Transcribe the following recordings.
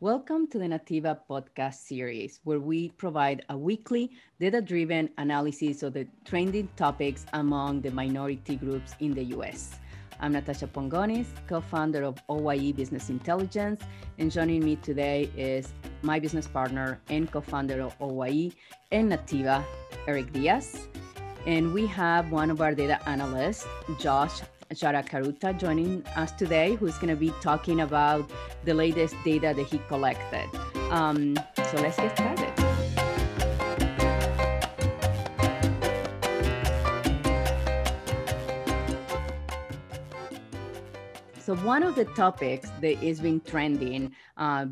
Welcome to the Nativa podcast series, where we provide a weekly data driven analysis of the trending topics among the minority groups in the US. I'm Natasha Pongonis, co founder of OYE Business Intelligence, and joining me today is my business partner and co founder of OYE and Nativa, Eric Diaz. And we have one of our data analysts, Josh Jara Karuta joining us today, who's going to be talking about the latest data that he collected. Um, so let's get started. So one of the topics that is been trending uh,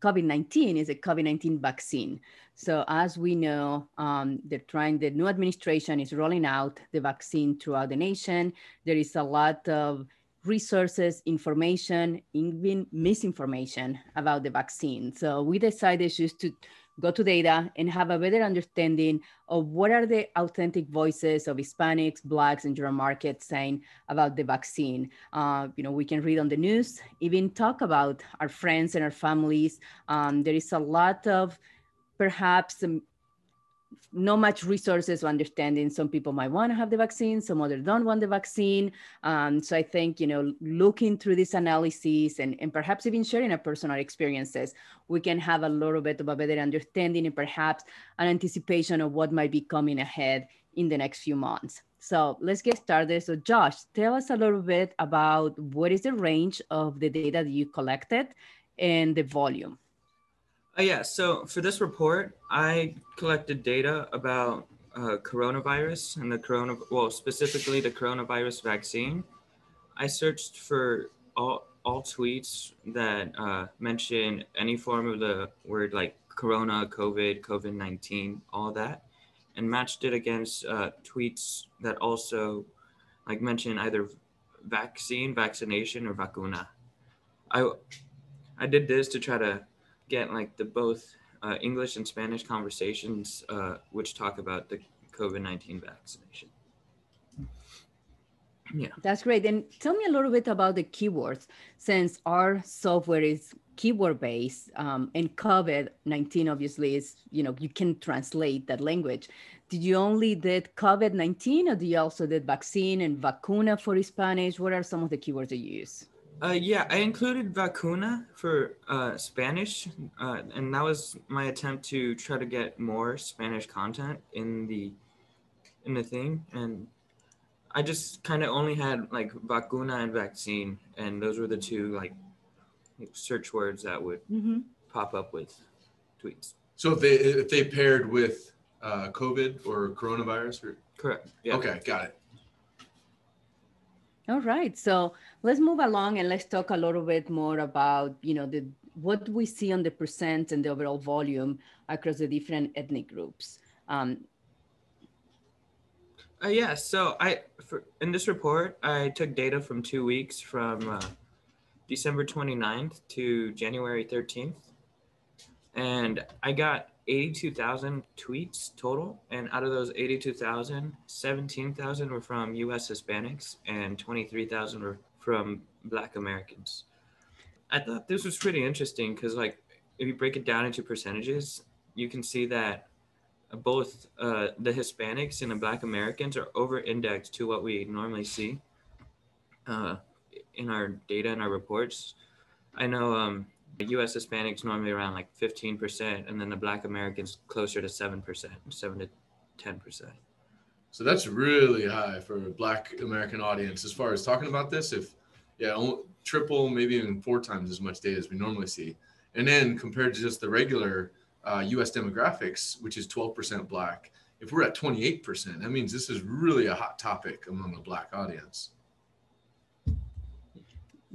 beside COVID-19 is a COVID-19 vaccine. So as we know, um, the trying the new administration is rolling out the vaccine throughout the nation. There is a lot of resources, information, even misinformation about the vaccine. So we decided just to go to data and have a better understanding of what are the authentic voices of Hispanics, Blacks, and general markets saying about the vaccine. Uh, you know, we can read on the news, even talk about our friends and our families. Um, there is a lot of perhaps um, not much resources understanding. Some people might want to have the vaccine, some others don't want the vaccine. Um, so I think, you know, looking through this analysis and, and perhaps even sharing our personal experiences, we can have a little bit of a better understanding and perhaps an anticipation of what might be coming ahead in the next few months. So let's get started. So Josh, tell us a little bit about what is the range of the data that you collected and the volume. Uh, yeah, so for this report, I collected data about uh, coronavirus and the corona, well, specifically the coronavirus vaccine. I searched for all, all tweets that uh, mention any form of the word like corona, COVID, COVID 19, all that, and matched it against uh, tweets that also like mention either vaccine, vaccination, or vacuna. I, I did this to try to get like the both uh, English and Spanish conversations, uh, which talk about the COVID 19 vaccination. Yeah. That's great. And tell me a little bit about the keywords since our software is keyword based um, and COVID 19 obviously is, you know, you can translate that language. Did you only did COVID 19 or do you also did vaccine and vacuna for Spanish? What are some of the keywords that you use? Uh, yeah, I included vacuna for uh, Spanish, uh, and that was my attempt to try to get more Spanish content in the in the thing. And I just kind of only had like vacuna and vaccine, and those were the two like search words that would mm-hmm. pop up with tweets. So if they if they paired with uh, COVID or coronavirus, or correct? Yeah. Okay, got it. All right. So let's move along and let's talk a little bit more about, you know, the what we see on the percent and the overall volume across the different ethnic groups. Um, uh, yeah, so I for, in this report, I took data from two weeks from uh, December 29th to January 13th. And I got 82,000 tweets total. And out of those 82,000, 17,000 were from US Hispanics and 23,000 were from Black Americans. I thought this was pretty interesting because, like, if you break it down into percentages, you can see that both uh, the Hispanics and the Black Americans are over indexed to what we normally see uh, in our data and our reports. I know um, U.S. Hispanics normally around like 15%, and then the Black Americans closer to 7%, 7 to 10%. So that's really high for a Black American audience as far as talking about this. If, yeah, triple, maybe even four times as much data as we normally see. And then compared to just the regular uh, US demographics, which is 12% Black, if we're at 28%, that means this is really a hot topic among a Black audience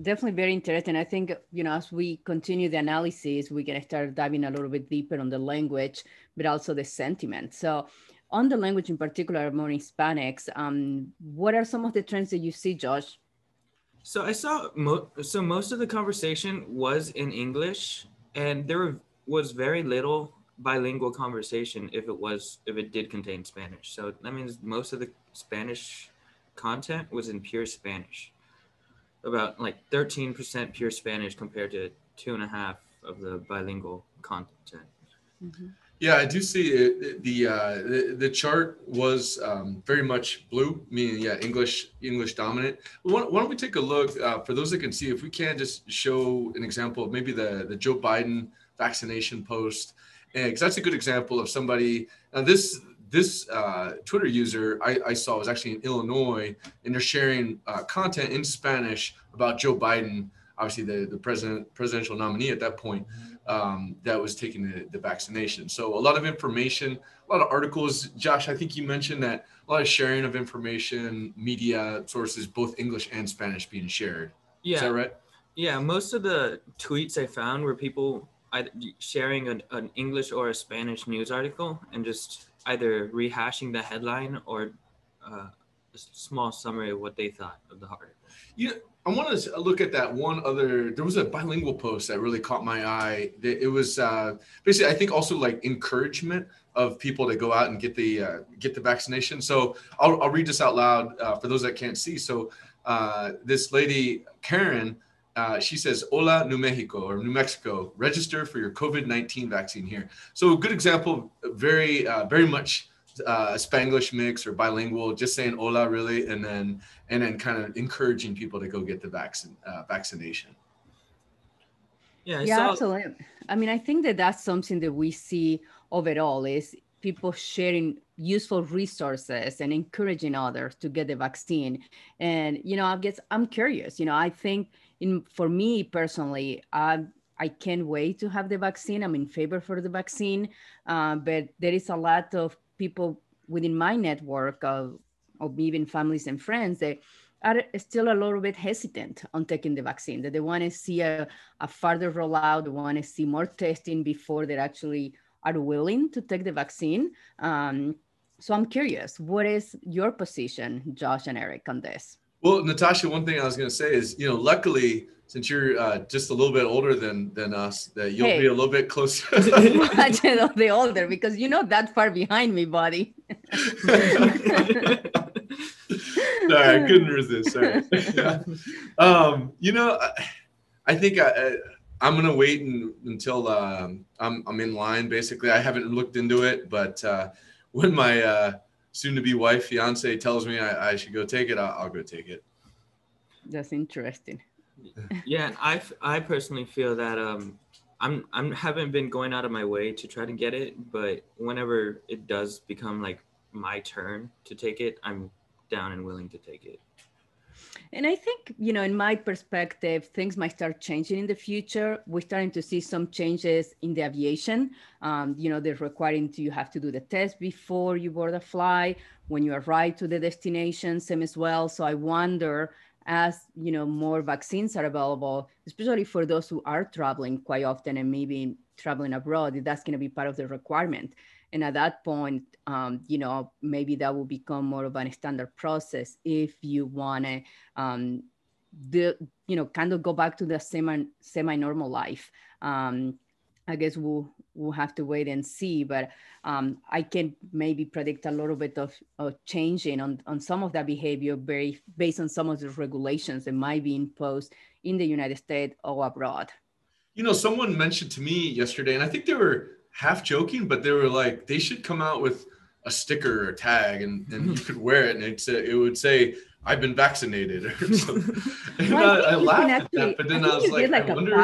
definitely very interesting. I think, you know, as we continue the analysis, we're going to start diving a little bit deeper on the language, but also the sentiment. So, on the language in particular, among Hispanics, um, what are some of the trends that you see, Josh? So I saw mo- so most of the conversation was in English, and there was very little bilingual conversation if it was if it did contain Spanish. So that means most of the Spanish content was in pure Spanish about like 13% pure Spanish compared to two and a half of the bilingual content. Mhm. Yeah, I do see it. The uh, the, the chart was um, very much blue, meaning yeah, English English dominant. Why, why don't we take a look uh, for those that can see if we can just show an example of maybe the the Joe Biden vaccination post, because that's a good example of somebody. Now this this uh, Twitter user I, I saw was actually in Illinois, and they're sharing uh, content in Spanish about Joe Biden, obviously the the president presidential nominee at that point um, that was taking the, the vaccination. So a lot of information, a lot of articles. Josh, I think you mentioned that a lot of sharing of information, media sources, both English and Spanish being shared. Yeah, Is that right? yeah. Most of the tweets I found were people either sharing an, an English or a Spanish news article and just either rehashing the headline or uh, a small summary of what they thought of the article. You, I want to look at that one other. There was a bilingual post that really caught my eye. It was uh, basically, I think, also like encouragement of people to go out and get the uh, get the vaccination. So I'll, I'll read this out loud uh, for those that can't see. So uh, this lady Karen, uh, she says, "Hola, New Mexico or New Mexico, register for your COVID nineteen vaccine here." So a good example, very uh, very much uh, Spanglish mix or bilingual, just saying "Hola" really, and then and then kind of encouraging people to go get the vaccine uh, vaccination. Yeah, I yeah saw- absolutely i mean i think that that's something that we see overall is people sharing useful resources and encouraging others to get the vaccine and you know i guess i'm curious you know i think in for me personally i i can't wait to have the vaccine i'm in favor for the vaccine uh, but there is a lot of people within my network of, of even families and friends that are still a little bit hesitant on taking the vaccine, that they want to see a, a further rollout, they want to see more testing before they actually are willing to take the vaccine. Um, so I'm curious, what is your position, Josh and Eric, on this? Well, Natasha, one thing I was going to say is, you know, luckily since you're uh, just a little bit older than than us, that you'll Hey. be a little bit closer. Much of the older, because you're not that far behind me, buddy. Sorry, I couldn't resist. Sorry. um, you know, I, I think I, I, I'm gonna wait in, until um, I'm I'm in line. Basically, I haven't looked into it, but uh, when my uh, soon-to-be wife, fiance, tells me I, I should go take it, I'll, I'll go take it. That's interesting. yeah, and I, f- I personally feel that um, I'm I'm haven't been going out of my way to try to get it, but whenever it does become like my turn to take it, I'm down and willing to take it. And I think, you know, in my perspective, things might start changing in the future. We're starting to see some changes in the aviation. Um, you know, they're requiring to you have to do the test before you board a flight. When you arrive to the destination, same as well. So I wonder, as you know, more vaccines are available, especially for those who are traveling quite often and maybe traveling abroad, that's going to be part of the requirement. And at that point, um, you know, maybe that will become more of a standard process if you want to um, the you know kind of go back to the semi semi normal life. Um, I guess we'll we'll have to wait and see, but um, I can maybe predict a little bit of, of changing on, on some of that behavior very based on some of the regulations that might be imposed in the United States or abroad. You know, someone mentioned to me yesterday, and I think they were half joking, but they were like, they should come out with a sticker or tag, and, and you mm-hmm. could wear it, and it it would say, "I've been vaccinated" or something. And Well, I, I laughed can at actually- that, but then I I, was like, like I a wonder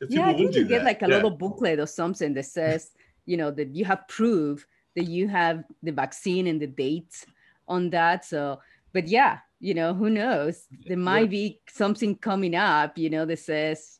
if yeah, people I would think you get that. like a Yeah. little booklet or something that says, you know, that you have proof that you have the vaccine and the dates on that. So, but yeah, you know, who knows? There might be something coming up, you know, that says,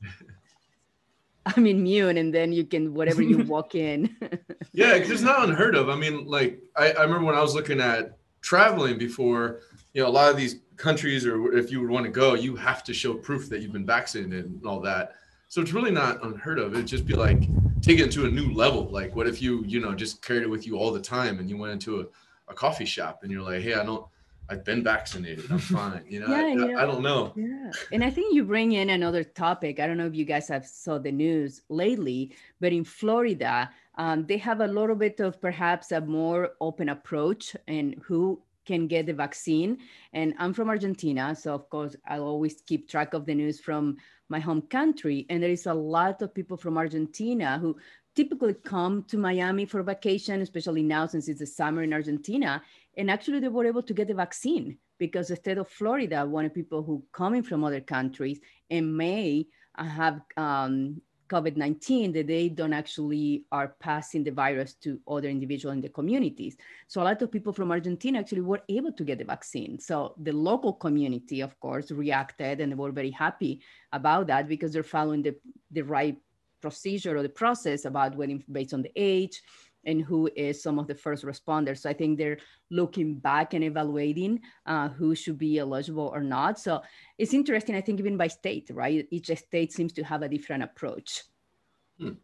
I'm immune, and then you can whatever you walk in. Yeah, because it's not unheard of. I mean, like I, I remember when I was looking at traveling before, you know, a lot of these countries, or if you would want to go, you have to show proof that you've been vaccinated and all that. So it's really not unheard of. It'd just be like take it to a new level. Like, what if you, you know, just carried it with you all the time and you went into a, a coffee shop and you're like, hey, I don't, I've been vaccinated. I'm fine. You know, Yeah, I, yeah. I don't know. Yeah, and I think you bring in another topic. I don't know if you guys have saw the news lately, but in Florida, um, they have a little bit of perhaps a more open approach and who can get the vaccine. And I'm from Argentina, so of course I'll always keep track of the news from my home country. And there is a lot of people from Argentina who typically come to Miami for vacation, especially now since it's the summer in Argentina. And actually, they were able to get the vaccine because the state of Florida wanted people who coming from other countries and may have um, COVID-19 that they don't actually are passing the virus to other individuals in the communities. So a lot of people from Argentina actually were able to get the vaccine. So the local community, of course, reacted and they were very happy about that because they're following the, the right procedure or the process about whether based on the age, and who is some of the first responders. So I think they're looking back and evaluating uh, who should be eligible or not. So it's interesting, I think, even by state, right? Each state seems to have a different approach. Hmm.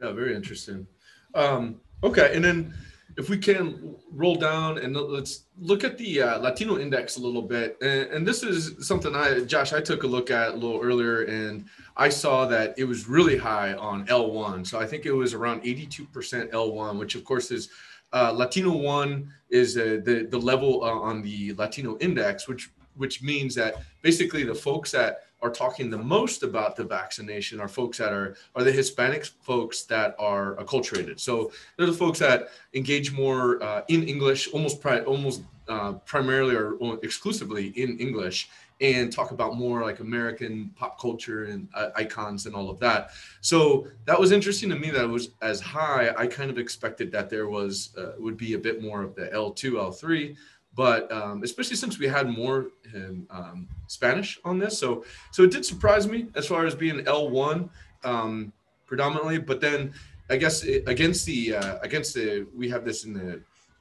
Yeah, very interesting. Um, okay, and then if we can roll down and let's look at the uh, Latino index a little bit. And, and, this is something I, Josh, I took a look at a little earlier and I saw that it was really high on L1. So I think it was around 82% L1, which of course is uh, Latino one is uh, the, the level uh, on the Latino index, which, which means that basically the folks that are talking the most about the vaccination are folks that are are the Hispanic folks that are acculturated. So they're the folks that engage more uh, in English, almost pri- almost uh, primarily or exclusively in English, and talk about more like American pop culture and uh, icons and all of that. So that was interesting to me. That was as high. I kind of expected that there was uh, would be a bit more of the L two, L three but um, especially since we had more in um, Spanish on this, so so it did surprise me as far as being L one um, predominantly. But then I guess against the uh, against the we have this in the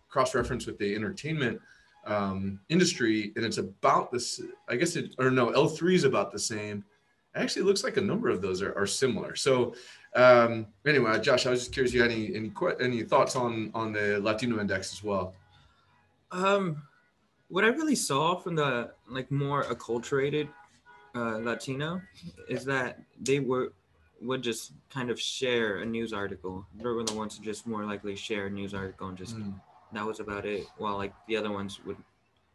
cross reference with the entertainment um, industry, and it's about this. I guess it or no L three is about the same. Actually, looks like a number of those are, are similar. So um, anyway, Josh, I was just curious. You had any any any thoughts on on the Latino index as well? Um, what I really saw from the like more acculturated uh, Latino is that they were would just kind of share a news article. They were the ones who just more likely share a news article and just mm. that was about it. While like the other ones would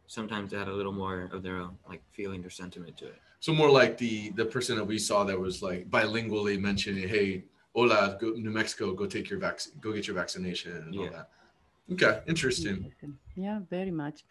sometimes add a little more of their own like feeling or sentiment to it. So more like the the person that we saw that was like bilingually mentioning, "Hey, hola, go New Mexico, go take your vaccine, go get your vaccination," and yeah. all that. Okay, interesting. Yeah, very much.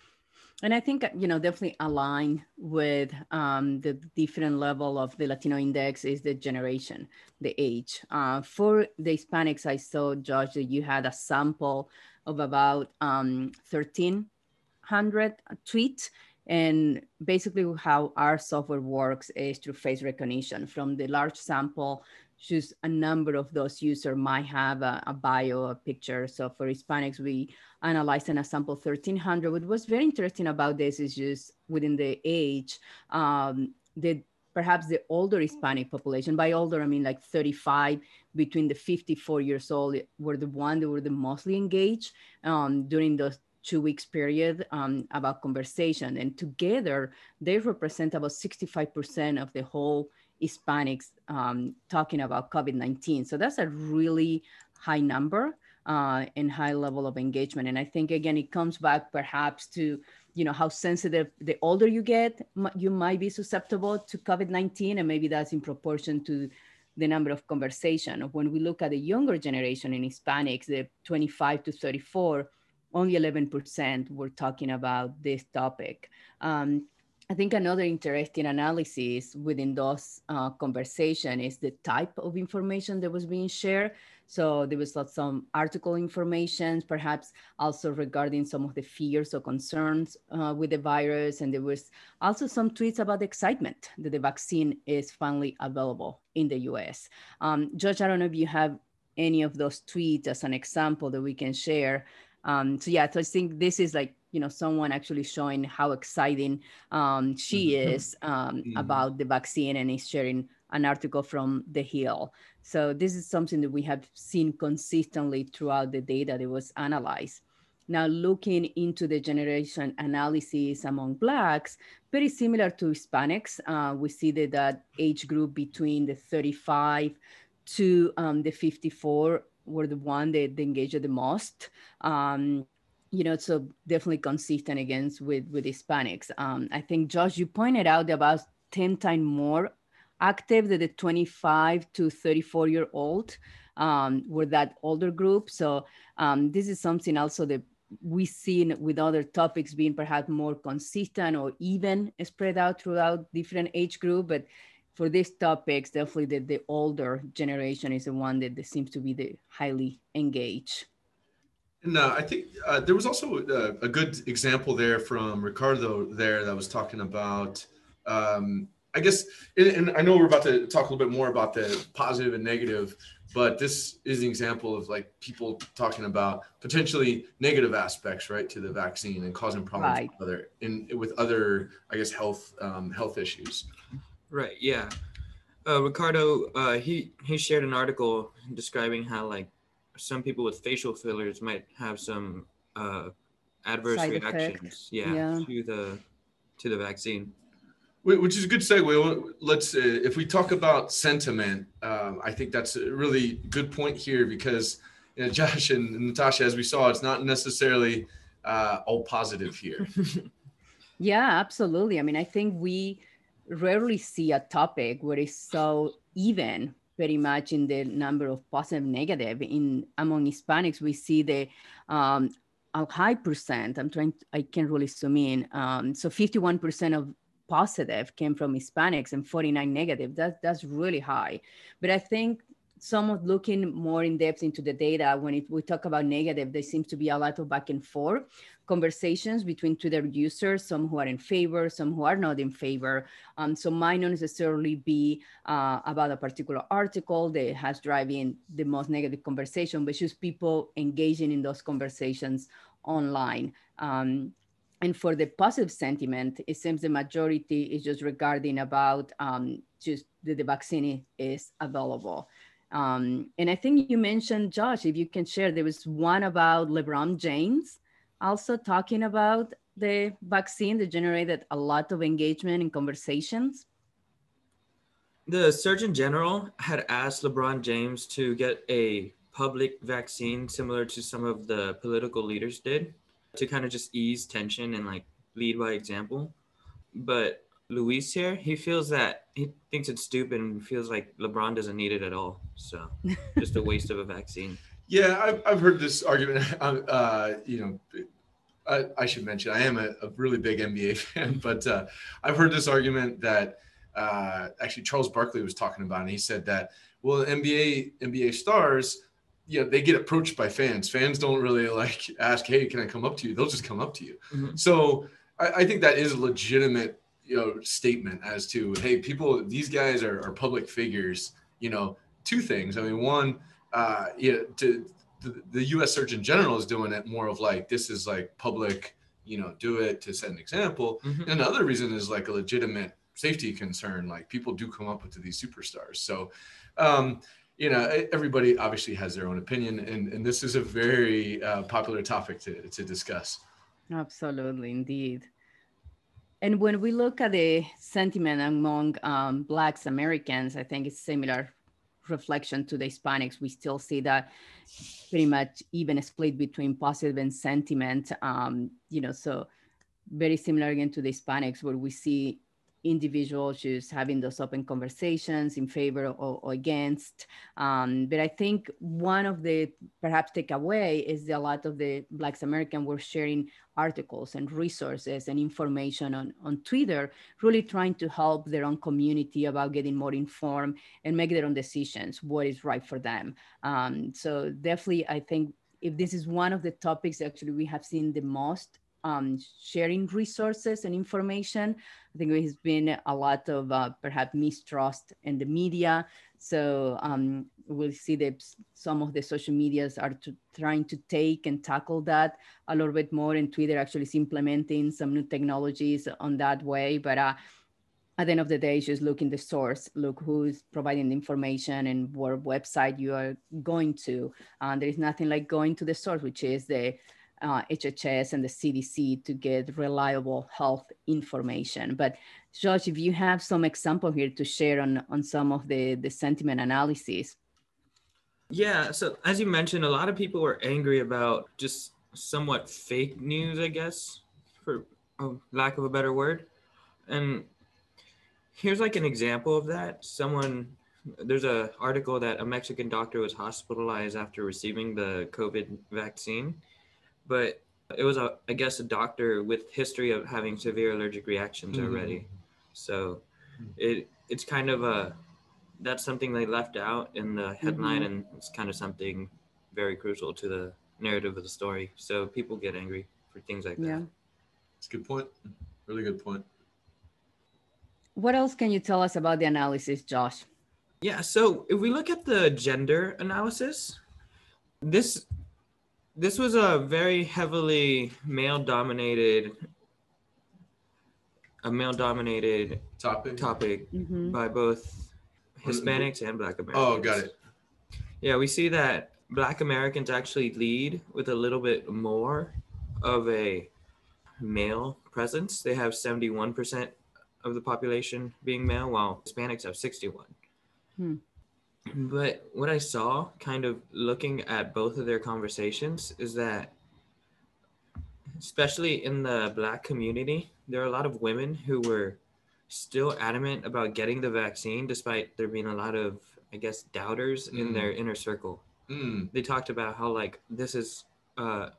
And I think, you know, definitely align with um, the different level of the Latino index is the generation, the age. Uh, for the Hispanics, I saw, Josh, that you had a sample of about um, 1,300 tweets. And basically how our software works is through face recognition. From the large sample, just a number of those users might have a, a, bio, a picture. So for Hispanics, we analyzed a sample 1300. What was very interesting about this is just within the age, um, the perhaps the older Hispanic population, by older, I mean like 35 between the 54 years old were the one that were the mostly engaged um, during those two weeks period um, about conversation. And together they represent about 65% of the whole Hispanics um, talking about COVID-19. So that's a really high number uh, and high level of engagement. And I think, again, it comes back perhaps to, you know, how sensitive the older you get, you might be susceptible to COVID-19. And maybe that's in proportion to the number of conversation. When we look at the younger generation in Hispanics, the 25 to 34, only 11% were talking about this topic. Um, I think another interesting analysis within those uh, conversation is the type of information that was being shared. So there was some article information, perhaps also regarding some of the fears or concerns uh, with the virus. And there was also some tweets about the excitement that the vaccine is finally available in the US. Um, Josh, I don't know if you have any of those tweets as an example that we can share. Um, so yeah, so I think this is like you know someone actually showing how exciting um, she mm-hmm. is um, mm-hmm. about the vaccine and is sharing an article from the hill so this is something that we have seen consistently throughout the data that was analyzed now looking into the generation analysis among blacks very similar to hispanics uh, we see that that age group between the 35 to um, the 54 were the one that engaged the most um, you know, so definitely consistent against with with Hispanics. Um, I think Josh, you pointed out about ten times more active that the 25 to 34 year old um, were that older group. So um, this is something also that we see with other topics being perhaps more consistent or even spread out throughout different age group. But for these topics, definitely the, the older generation is the one that, that seems to be the highly engaged. And uh, I think uh, there was also a, uh, a, good example there from Ricardo there that was talking about, um, I guess, and, and, I know we're about to talk a little bit more about the positive and negative, but this is an example of like people talking about potentially negative aspects, right, to the vaccine and causing problems right. with other in with other, I guess, health um, health issues. Right. Yeah. Uh, Ricardo, uh, he he shared an article describing how like some people with facial fillers might have some uh, adverse Side reactions. Yeah, yeah, to the to the vaccine. Which is a good segue. Let's uh, if we talk about sentiment, um, I think that's a really good point here because you know, Josh and Natasha, as we saw, it's not necessarily uh, all positive here. yeah, absolutely. I mean, I think we rarely see a topic where it's so even very much in the number of positive negative. In among hispanics we see the um, a high percent i'm trying to, i can't really zoom in um, so 51% of positive came from hispanics and 49 negative. That, that's really high. But i think somewhat looking more in depth into the data when it, we talk about negative there seems to be a lot of back and forth conversations between twitter users some who are in favor some who are not in favor. Um, so might not necessarily be uh, about a particular article that has driving the most negative conversation but just people engaging in those conversations online. Um, and for the positive sentiment, it seems the majority is just regarding about um, just that the vaccine is available. Um, and I think you mentioned, Josh, if you can share, there was one about LeBron James also talking about the vaccine that generated a lot of engagement and conversations. The Surgeon General had asked LeBron James to get a public vaccine similar to some of the political leaders did to kind of just ease tension and like lead by example. But Luis here, he feels that he thinks it's stupid and feels like LeBron doesn't need it at all. So just a waste of a vaccine. Yeah, I've, I've heard this argument. Uh, you know, I, I, should mention I am a, a, really big NBA fan, but uh, I've heard this argument that uh, actually Charles Barkley was talking about, and he said that well, NBA NBA stars, you know, they get approached by fans. Fans don't really like ask, "Hey, can I come up to you?" They'll just come up to you. Mm-hmm. So I, I think that is a legitimate you know statement as to hey people these guys are, are public figures you know two things i mean one uh you know to the, the us surgeon general is doing it more of like this is like public you know do it to set an example. Mm-hmm. and another reason is like a legitimate safety concern like people do come up with these superstars. So um you know everybody obviously has their own opinion and, and this is a very uh, popular topic to, to discuss. Absolutely indeed. And when we look at the sentiment among um, Blacks Americans, I think it's similar reflection to the Hispanics. We still see that pretty much even split between positive and sentiment. Um, you know, so very similar again to the Hispanics, where we see individuals just having those open conversations in favor or, or against. Um, but I think one of the perhaps takeaway is that a lot of the Blacks American were sharing articles and resources and information on, on Twitter, really trying to help their own community about getting more informed and make their own decisions, what is right for them. Um, so definitely, I think if this is one of the topics actually we have seen the most um, sharing resources and information. I think there has been a lot of uh, perhaps mistrust in the media. So um, we'll see that some of the social medias are to, trying to take and tackle that a little bit more. And Twitter actually is implementing some new technologies on that way. But uh, at the end of the day, just look in the source, look who's providing the information and what website you are going to. Uh, there is nothing like going to the source, which is the uh, HHS and the CDC to get reliable health information. But Josh, if you have some example here to share on, on some of the, the sentiment analysis. Yeah, so as you mentioned, a lot of people were angry about just somewhat fake news, I guess, for lack of a better word. And here's like an example of that. Someone there's a article that a Mexican doctor was hospitalized after receiving the COVID vaccine, but it was a I guess a doctor with history of having severe allergic reactions Mhm. already. So it it's kind of a that's something they left out in the headline and it's kind of something very crucial to the narrative of the story. So people get angry for things like Yeah. that. It's a good point. Really good point. What else can you tell us about the analysis, Josh? Yeah, so if we look at the gender analysis, this this was a very heavily male dominated a male dominated Topic. topic Mhm. by both Hispanics and black Americans. Oh, got it. Yeah, we see that black Americans actually lead with a little bit more of a male presence. They have 71% of the population being male, while Hispanics have 61. Hmm. But what I saw kind of looking at both of their conversations is that especially in the black community, there are a lot of women who were still adamant about getting the vaccine despite there being a lot of I guess doubters in Mm. their inner circle. Mm. They talked about how like this is uh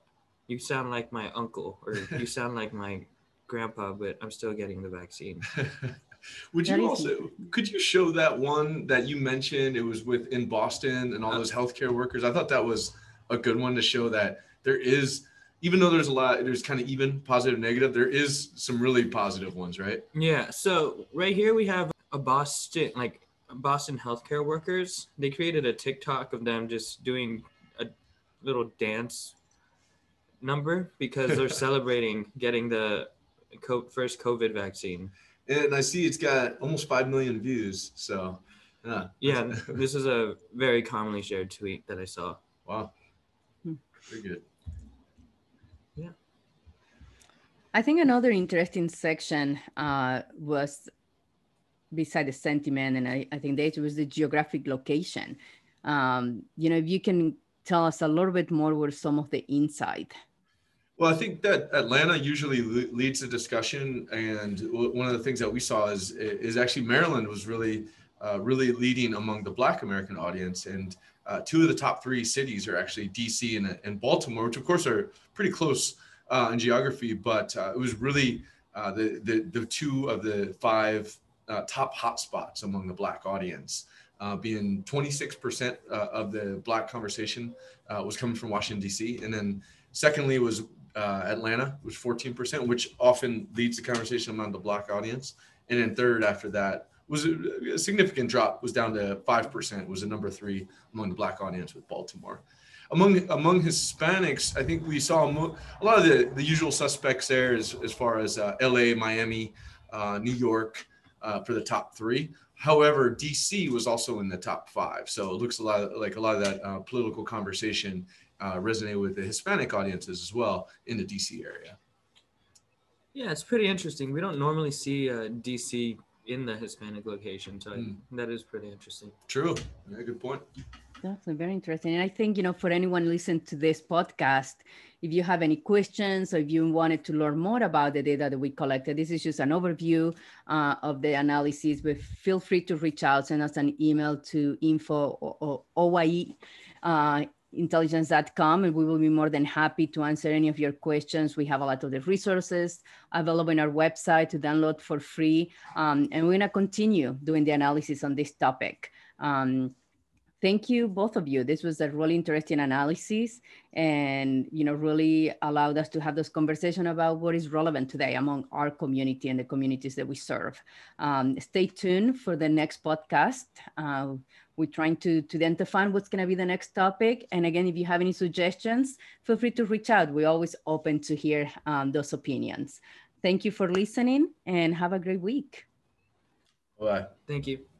you sound like my uncle or you sound like my grandpa but I'm still getting the vaccine. Would you also could you show that one that you mentioned? It was with in Boston and all those healthcare workers. I thought that was a good one to show that there is, even though there's a lot, there's kind of even positive, negative. There is some really positive ones, right? Yeah, so right here we have a Boston like Boston healthcare workers. They created a TikTok of them just doing a little dance number because they're celebrating getting the co- first COVID vaccine. And I see it's got almost five million views. So, yeah, Yeah, this is a very commonly shared tweet that I saw. wow, Hmm. very good. Yeah, I think another interesting section uh, was beside the sentiment, and I, I think that was the geographic location. Um, you know, if you can tell us a little bit more what some of the insight. Well, I think that Atlanta usually leads the discussion, and one of the things that we saw is is actually Maryland was really uh, really leading among the Black American audience, and uh, two of the top three cities are actually D.C. and, and Baltimore, which of course are pretty close uh, in geography, but uh, it was really uh, the, the the two of the five uh, top hotspots among the Black audience. Uh, being 26% uh, of the Black conversation uh, was coming from Washington D.C., and then secondly was uh, Atlanta was 14%, which often leads the conversation among the black audience. And then third after that was a, a significant drop, was down to 5%, was the number three among the black audience with Baltimore. Among among Hispanics, I think we saw a lot of the, the usual suspects there as, as far as uh, LA, Miami, uh, New York uh, for the top three. However, DC was also in the top five. So it looks a lot like a lot of that uh, political conversation uh, resonate with the Hispanic audiences as well in the DC area. Yeah, it's pretty interesting. We don't normally see uh, DC in the Hispanic location, so Mm. that is pretty interesting. True. Yeah, good point. Definitely very interesting. And I think, you know, for anyone listening to this podcast, if you have any questions or if you wanted to learn more about the data that we collected, this is just an overview uh, of the analysis, but feel free to reach out, send us an email to info or, or OYE uh, intelligence.com and we will be more than happy to answer any of your questions. We have a lot of the resources available on our website to download for free. Um, and we're gonna continue doing the analysis on this topic. Um, thank you both of you. This was a really interesting analysis and you know really allowed us to have this conversation about what is relevant today among our community and the communities that we serve. Um, stay tuned for the next podcast. Uh, we're trying to, to identify what's going to be the next topic. And again if you have any suggestions feel free to reach out. We're always open to hear um, those opinions. Thank you for listening and have a great week. Bye. Thank you.